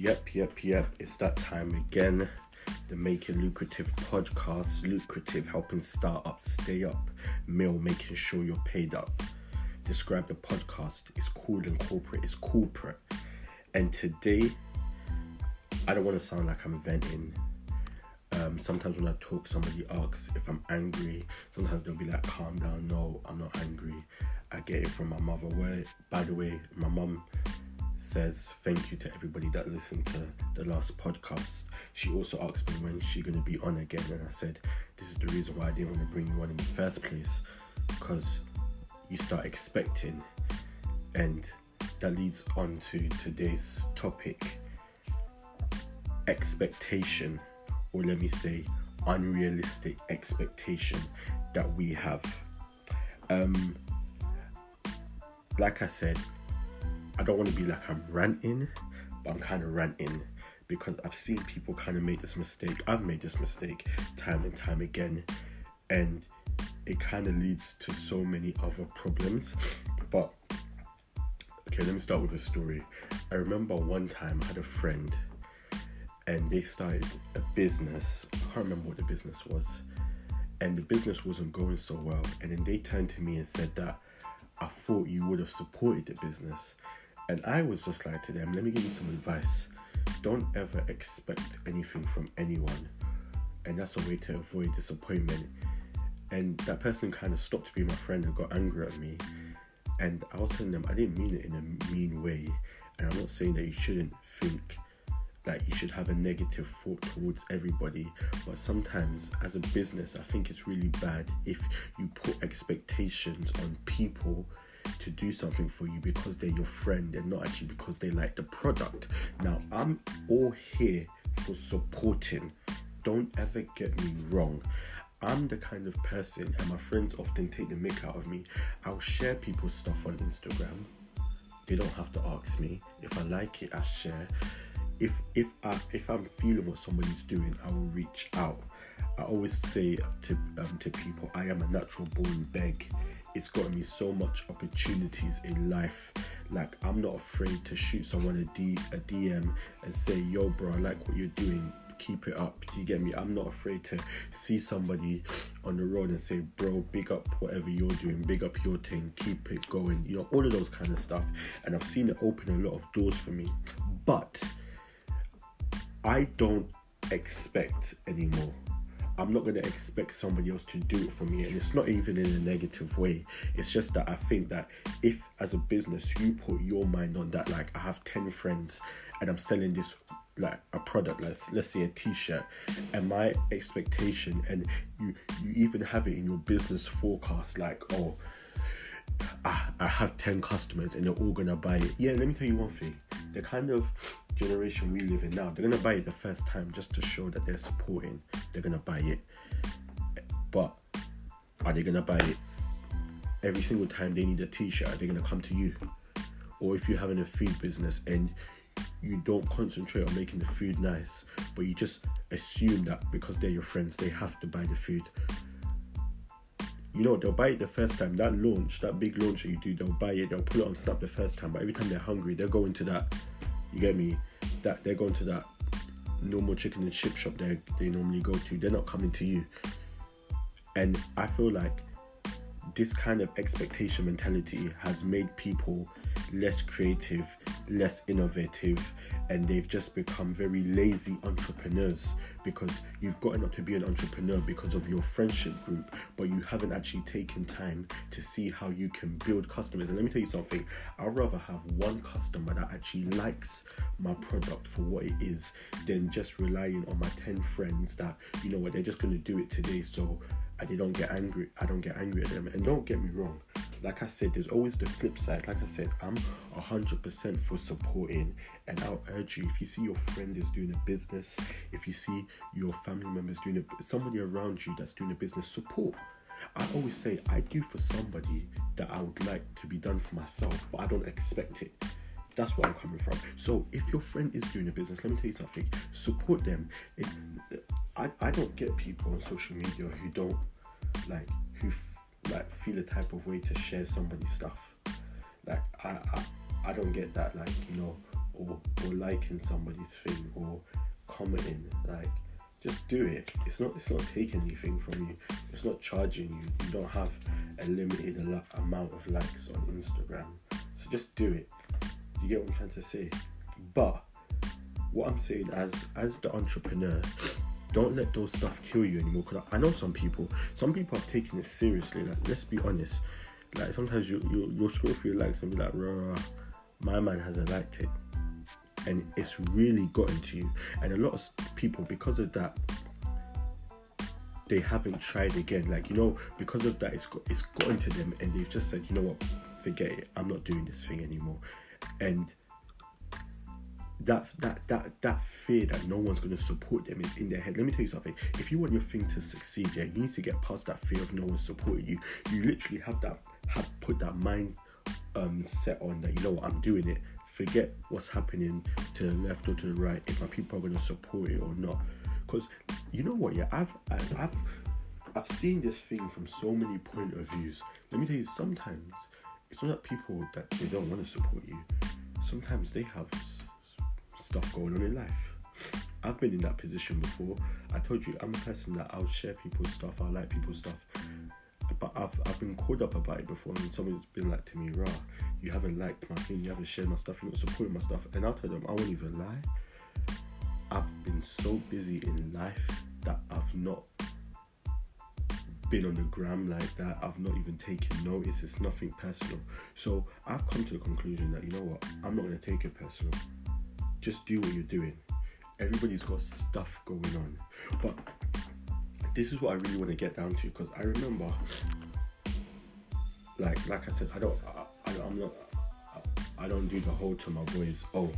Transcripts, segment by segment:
Yep, yep, yep. It's that time again. The Make It Lucrative podcast. Lucrative, helping startups stay up. Mill, making sure you're paid up. Describe the podcast. It's cool and corporate. It's corporate. And today, I don't want to sound like I'm venting. Um, sometimes when I talk, somebody asks if I'm angry. Sometimes they'll be like, calm down. No, I'm not angry. I get it from my mother. Where, by the way, my mum says thank you to everybody that listened to the last podcast. She also asked me when she gonna be on again, and I said this is the reason why I didn't want to bring you on in the first place, because you start expecting, and that leads on to today's topic: expectation, or let me say, unrealistic expectation that we have. Um, like I said, I don't want to be like I'm ranting, but I'm kind of ranting because I've seen people kind of make this mistake. I've made this mistake time and time again, and it kind of leads to so many other problems. But okay, let me start with a story. I remember one time I had a friend and they started a business. I can't remember what the business was. And the business wasn't going so well. And then they turned to me and said that I thought you would have supported the business. And I was just like to them, let me give you some advice. Don't ever expect anything from anyone. And that's a way to avoid disappointment. And that person kind of stopped being my friend and got angry at me. And I was telling them I didn't mean it in a mean way. And I'm not saying that you shouldn't think that you should have a negative thought towards everybody. But sometimes, as a business, I think it's really bad if you put expectations on people to do something for you because they're your friend and not actually because they like the product. Now, I'm all here for supporting. Don't ever get me wrong. I'm the kind of person, and my friends often take the mick out of me. I'll share people's stuff on Instagram. They don't have to ask me. If I like it, I share. If if I if I'm feeling what somebody's doing, I will reach out. I always say to um, to people, I am a natural born beg it's gotten me so much opportunities in life. Like I'm not afraid to shoot someone a, D, a DM and say, "Yo, bro, I like what you're doing. Keep it up." Do you get me? I'm not afraid to see somebody on the road and say, "Bro, big up whatever you're doing. Big up your thing. Keep it going." You know, all of those kind of stuff. And I've seen it open a lot of doors for me. But I don't expect anymore. I'm not going to expect somebody else to do it for me. And it's not even in a negative way. It's just that I think that if, as a business, you put your mind on that, like I have 10 friends and I'm selling this, like a product, let's, let's say a t shirt, and my expectation, and you, you even have it in your business forecast, like, oh, I, I have 10 customers and they're all gonna buy it. Yeah, let me tell you one thing. The kind of generation we live in now, they're gonna buy it the first time just to show that they're supporting. They're gonna buy it. But are they gonna buy it every single time they need a t-shirt? Are they gonna come to you? Or if you're having a food business and you don't concentrate on making the food nice, but you just assume that because they're your friends, they have to buy the food you know, they'll buy it the first time. That launch, that big launch that you do, they'll buy it, they'll put it on Snap the first time. But every time they're hungry, they're going to that. You get me? That they're going to that normal chicken and chip shop they they normally go to. They're not coming to you. And I feel like this kind of expectation mentality has made people less creative, less innovative, and they've just become very lazy entrepreneurs because you've gotten up to be an entrepreneur because of your friendship group, but you haven't actually taken time to see how you can build customers. And let me tell you something I'd rather have one customer that actually likes my product for what it is than just relying on my 10 friends that, you know what, they're just going to do it today. So They don't get angry. I don't get angry at them. And don't get me wrong, like I said, there's always the flip side. Like I said, I'm 100% for supporting, and I'll urge you if you see your friend is doing a business, if you see your family members doing a, somebody around you that's doing a business, support. I always say I do for somebody that I would like to be done for myself, but I don't expect it. That's where I'm coming from. So if your friend is doing a business, let me tell you something. Support them. It, I, I don't get people on social media who don't like who like feel a type of way to share somebody's stuff. Like I, I I don't get that like you know or or liking somebody's thing or commenting. Like just do it. It's not it's not taking anything from you. It's not charging you. You don't have a limited amount of likes on Instagram. So just do it. You get what I'm trying to say? But what I'm saying as as the entrepreneur, don't let those stuff kill you anymore. Cause I know some people, some people have taken it seriously. Like let's be honest. Like sometimes you you you'll scroll through your likes and be like, rah, my man hasn't liked it and it's really gotten to you. And a lot of people, because of that, they haven't tried again. Like you know, because of that, it's got it's gotten to them, and they've just said, you know what, forget it. I'm not doing this thing anymore. And that that that that fear that no one's going to support them is in their head. Let me tell you something. If you want your thing to succeed, yeah, you need to get past that fear of no one supporting you. You literally have that have put that mind um set on that you know what I'm doing it forget what's happening to the left or to the right if my people are going to support it or not because you know what yeah I've, I've i've seen this thing from so many point of views let me tell you sometimes it's not that people that they don't want to support you sometimes they have stuff going on in life I've been in that position before. I told you I'm a person that I'll share people's stuff, I like people's stuff but I've I've been called up about it before, and someone's been like to me, "Rah, you haven't liked my thing, you haven't shared my stuff, you're not supporting my stuff," and I'll tell them I won't even lie. I've been so busy in life that I've not been on the gram like that. I've not even taken notice. It's nothing personal. So I've come to the conclusion that you know what, I'm not gonna take it personal. Just do what you're doing. Everybody's got stuff going on, but this is what I really want to get down to because I remember, like like I said, I don't, I, am not, I, I don't do the whole to my boys. Oh,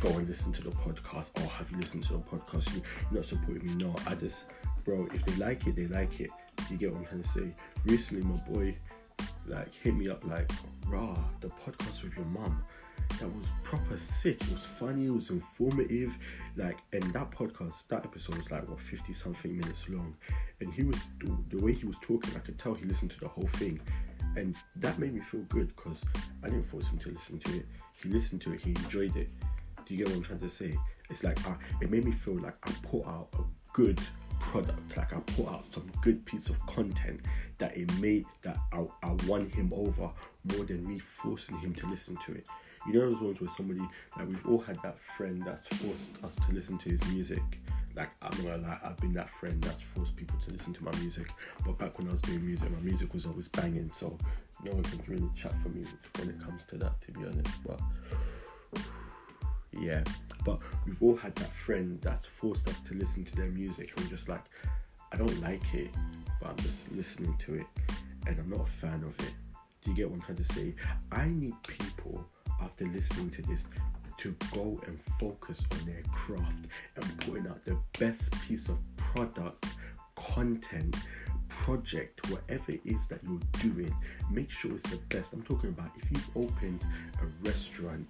go and listen to the podcast. Oh, have you listened to the podcast? You, you're not supporting me. No, I just, bro. If they like it, they like it. You get what I'm trying to say? Recently, my boy, like, hit me up like, rah, the podcast with your mom that was proper sick. It was funny, it was informative. Like, and that podcast, that episode was like what 50 something minutes long. And he was the way he was talking, I could tell he listened to the whole thing. And that made me feel good because I didn't force him to listen to it. He listened to it, he enjoyed it. Do you get what I'm trying to say? It's like I, it made me feel like I put out a good product. Like I put out some good piece of content that it made that I, I won him over more than me forcing him to listen to it. You know those ones where somebody like we've all had that friend that's forced us to listen to his music. Like I'm gonna lie, I've been that friend that's forced people to listen to my music. But back when I was doing music, my music was always banging, so no one can really chat for me when it comes to that, to be honest. But yeah, but we've all had that friend that's forced us to listen to their music, and we're just like, I don't like it, but I'm just listening to it, and I'm not a fan of it. Do you get what I'm trying to say? I need people after listening to this to go and focus on their craft and putting out the best piece of product, content, project, whatever it is that you're doing, make sure it's the best. I'm talking about if you've opened a restaurant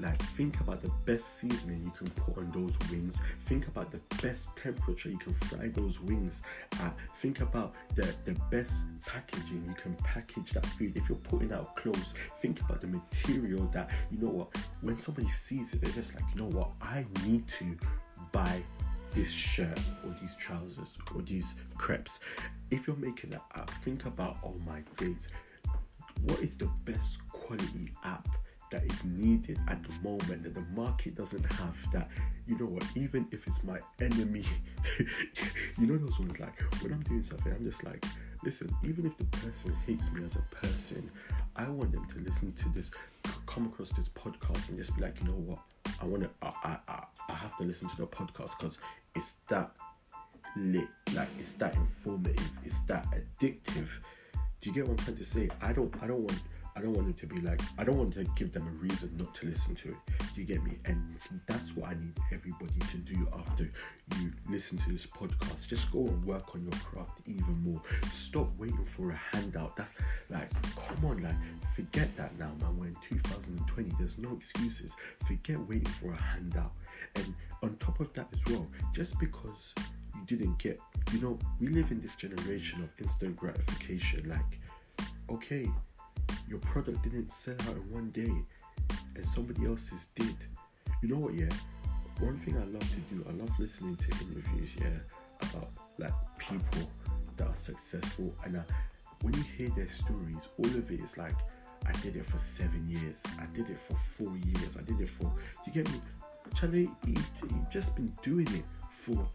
like think about the best seasoning you can put on those wings. Think about the best temperature you can fry those wings at. Think about the the best packaging you can package that food. If you're putting out clothes think about the material that you know what when somebody sees it they're just like you know what? I need to buy this shirt or these trousers or these crepes. If you're making an app think about oh my days what is the best quality app that is needed at the moment that the market doesn't have that. You know what? Even if it's my enemy you know those ones like when i'm doing something i'm just like listen even if the person hates me as a person i want them to listen to this come across this podcast and just be like you know what? I want to I, I i have to listen to the podcast because it's that lit like it's that informative it's that addictive. Do you get what i'm trying to say? I don't i don't want I don't want it to be like I don't want to give them a reason not to listen to it. Do you get me? And that's what I need everybody to do after you listen to this podcast. Just go and work on your craft even more. Stop waiting for a handout. That's like come on, like forget that now, man. We're in 2020. There's no excuses. Forget waiting for a handout. And on top of that as well, just because you didn't get, you know, we live in this generation of instant gratification. Like, okay, your product didn't sell out in one day and somebody else's did you know what? Yeah, one thing I love to do, I love listening to interviews. Yeah, about like people that are successful, and I, when you hear their stories, all of it is like. I did it for seven years. I did it for four years. I did it for. Do you get me? Charlie, you, you've just been doing it for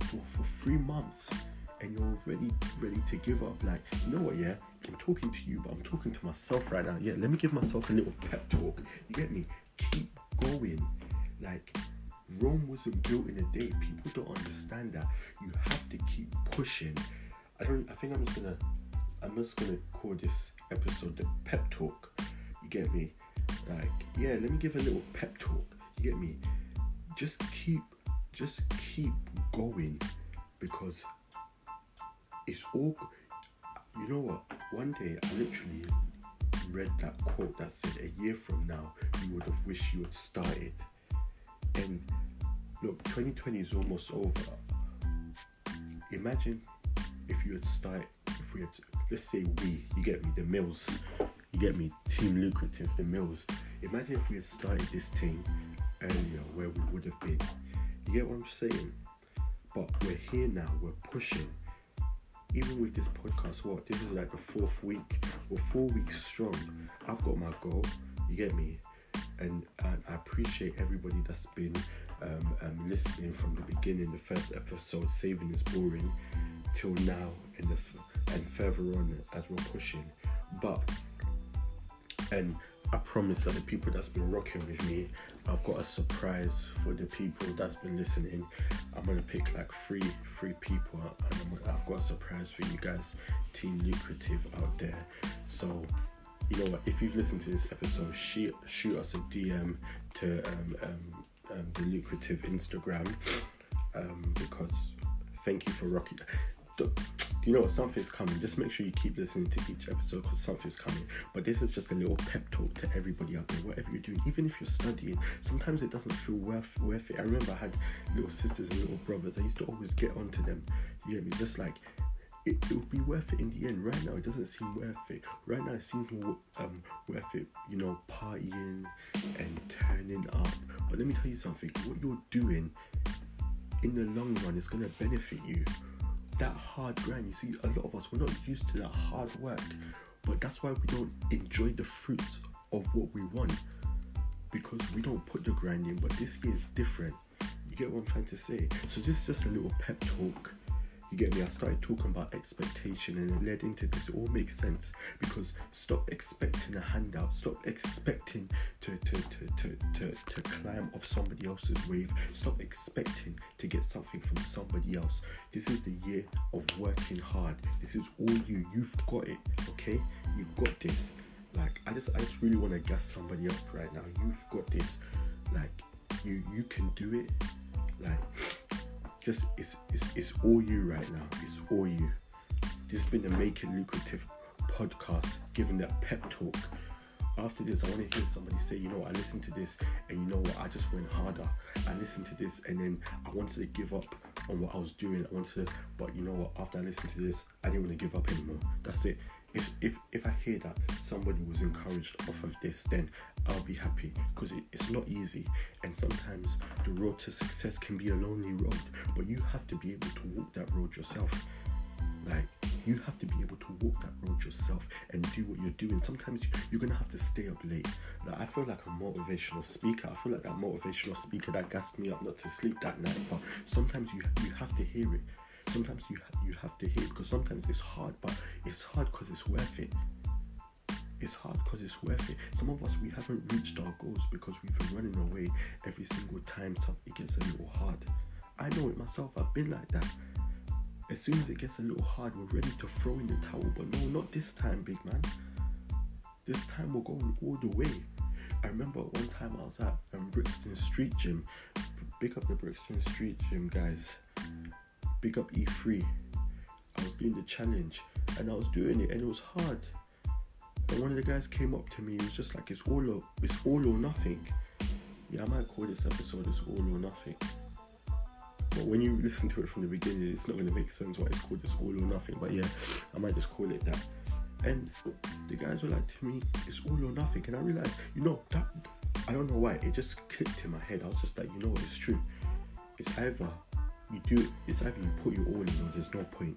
for, for three months and you're already ready to give up. Like, you know what, yeah? I'm talking to you, but I'm talking to myself right now. Yeah, let me give myself a little pep talk. You get me? Keep going. Like, Rome wasn't built in a day. People don't understand that. You have to keep pushing. I don't I think I'm just gonna I'm just gonna call this episode the pep talk. You get me? Like, yeah, let me give a little pep talk. You get me? Just keep just keep going because it's all you know what? One day i literally read that quote that said a year from now you would have wished you had started. And look 2020 is almost over. Imagine if you had started if we had let's say we you get me the mills you get me team lucrative the mills. Imagine if we had started this thing earlier where we would have been. You get what I'm saying? But we're here now, we're pushing. Even with this podcast, what? This is like the fourth week. We're four weeks strong. I've got my goal, you get me? And, and I appreciate everybody that's been um, um, listening from the beginning, the first episode, Saving is Boring, till now, and, the f- and further on as we're pushing. But, and I promise that the people that's been rocking with me, I've got a surprise for the people that's been listening. I'm gonna pick like three three people, and i have got a surprise for you guys, Team Lucrative out there. So, you know what? If you've listened to this episode, shoot shoot us a DM to um, um, um, the Lucrative Instagram um, because thank you for rocking you know what something's coming just make sure you keep listening to each episode because something's coming but this is just a little pep talk to everybody out there whatever you're doing even if you're studying sometimes it doesn't feel worth worth it i remember i had little sisters and little brothers i used to always get onto them you know I mean? just like it, it would be worth it in the end. Right now, it doesn't seem worth it. Right now, it seems more um, worth it, you know, partying and turning up. But let me tell you something what you're doing in the long run is going to benefit you that hard grind. You see, a lot of us we're not used to that hard work, but that's why we don't enjoy the fruits of what we want because we don't put the grind in. But this year is different. You get what I'm trying to say? So this is just a little pep talk you get me? I started talking about expectation and it led into this. It all makes sense because stop expecting a handout. Stop expecting to, to, to, to, to, to climb off somebody else's wave. Stop expecting to get something from somebody else. This is the year of working hard. This is all you. You've got it, okay? You've got this. Like I just I just really want to gas somebody up right now. You've got this. Like you you can do it. Like just it's, it's it's all you right now. It's all you. This has been the Make It Lucrative podcast, giving that pep talk. After this, I want to hear somebody say, you know, I listened to this, and you know what, I just went harder. I listened to this, and then I wanted to give up on what I was doing. I wanted to, but you know what, after I listened to this, I didn't want to give up anymore. That's it if if if I hear that somebody was encouraged off of this, then I'll be happy because it, it's not easy, and sometimes the road to success can be a lonely road. But you have to be able to walk that road yourself. Like you have to be able to walk that road yourself and do what you're doing. Sometimes you're gonna have to stay up late. Now I feel like a motivational speaker. I feel like that motivational speaker that gassed me up not to sleep that night. But sometimes you you have to hear it sometimes you you have to hear it because sometimes it's hard, but it's hard because it's worth it. It's hard because it's worth it. Some of us we haven't reached our goals because we've been running away every single time so it gets a little hard. I know it myself. I've been like that. As soon as it gets a little hard, we're ready to throw in the towel. But no, not this time, big man. This time we're going all the way. I remember one time I was at um, Brixton Street Gym. Big up the Brixton Street Gym, guys big up E3. I was doing the challenge and I was doing it and it was hard. And one of the guys came up to me, he was just like, it's all or, it's all or nothing. Yeah, I might call this episode it's all or nothing. But when you listen to it from the beginning, it's not gonna make sense why it's called this all or nothing. But yeah, I might just call it that. And the guys were like to me, it's all or nothing. And I realized, you know, that I don't know why. It just clicked in my head. I was just like, you know? It's true. It's either you do. It, it's either you put your all in, or there's no point.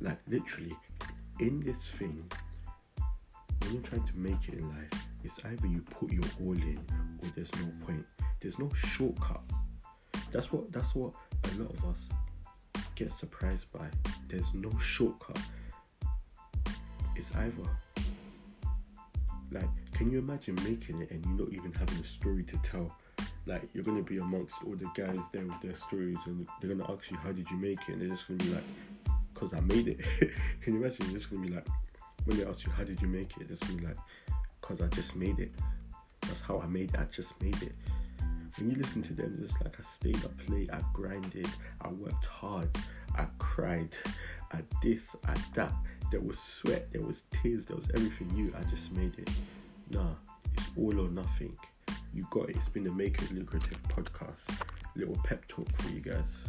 Like literally, in this thing, when you're trying to make it in life, it's either you put your all in, or there's no point. There's no shortcut. That's what. That's what a lot of us get surprised by. There's no shortcut. It's either like, can you imagine making it and you not even having a story to tell? Like, you're gonna be amongst all the guys there with their stories, and they're gonna ask you, "How did you make it?" And they're just gonna be like, "Cause I made it." can you imagine? You're just gonna be like, when they ask you, "How did you make it?" It's gonna be like, "Cause I just made it." That's how I made it. I just made it. When you listen to them, it's like I stayed up late, I grinded, I worked hard, I cried, I this, I that. There was sweat, there was tears, there was everything you. I just made it. Nah, it's all or nothing. You got it. It's been a Make It Lucrative podcast. Little pep talk for you guys.